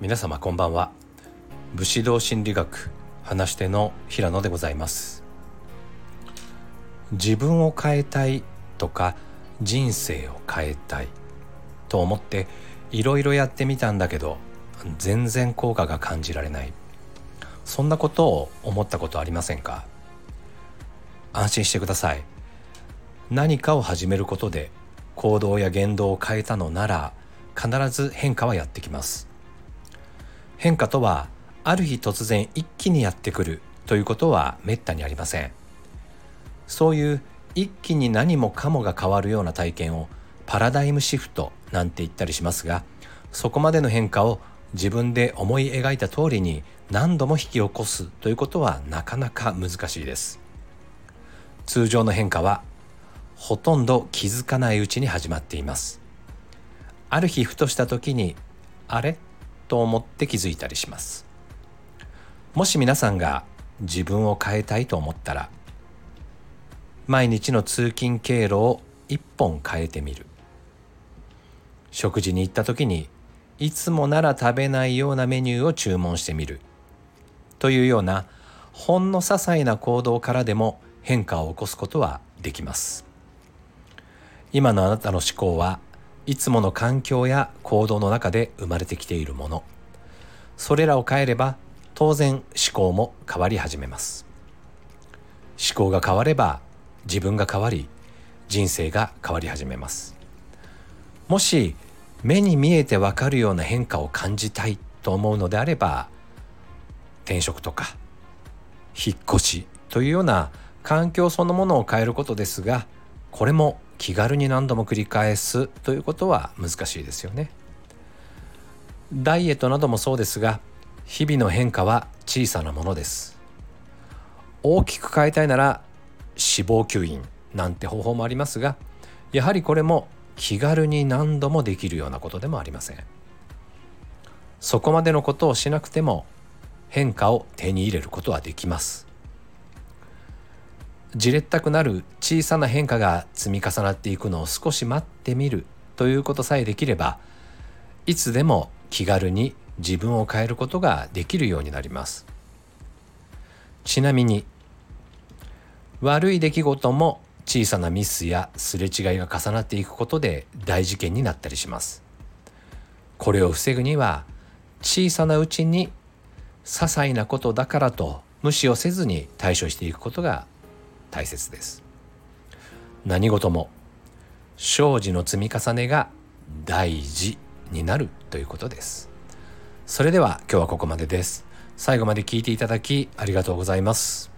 皆様こんばんは。武士道心理学話し手の平野でございます。自分を変えたいとか人生を変えたいと思っていろいろやってみたんだけど全然効果が感じられない。そんなことを思ったことありませんか？安心してください。何かを始めることで行動や言動を変えたのなら必ず変化はやってきます。変化とはある日突然一気にやってくるということはめったにありません。そういう一気に何もかもが変わるような体験をパラダイムシフトなんて言ったりしますがそこまでの変化を自分で思い描いた通りに何度も引き起こすということはなかなか難しいです。通常の変化はほとんど気づかないうちに始まっています。ある日ふとした時にあれ？と思って気づいたりします。もし皆さんが自分を変えたいと思ったら毎日の通勤経路を一本変えてみる。食事に行った時にいつもなら食べないようなメニューを注文してみる。というようなほんの些細な行動からでも変化を起こすことはできます。今のあなたの思考はいつもの環境や行動の中で生まれてきているもの。それらを変えれば当然思考も変わり始めます。思考が変われば自分が変わり人生が変わり始めます。もし目に見えてわかるような変化を感じたいと思うのであれば転職とか引っ越しというような環境そのものを変えることですがこれも気軽に何度も繰り返すということは難しいですよね。ダイエットなどもそうですが日々の変化は小さなものです。大きく変えたいなら脂肪吸引なんて方法もありますがやはりこれも気軽に何度もできるようなことでもありません。そこまでのことをしなくても変化を手に入れることはできます。じれったくなる小さな変化が積み重なっていくのを少し待ってみるということさえできればいつでも気軽に自分を変えることができるようになります。ちなみに悪い出来事も小さなミスやすれ違いが重なっていくことで大事件になったりします。これを防ぐには小さなうちに些細なことだからと無視をせずに対処していくことが大切です。何事も生じの積み重ねが大事になるということです。それでは今日はここまでです。最後まで聞いていただきありがとうございます。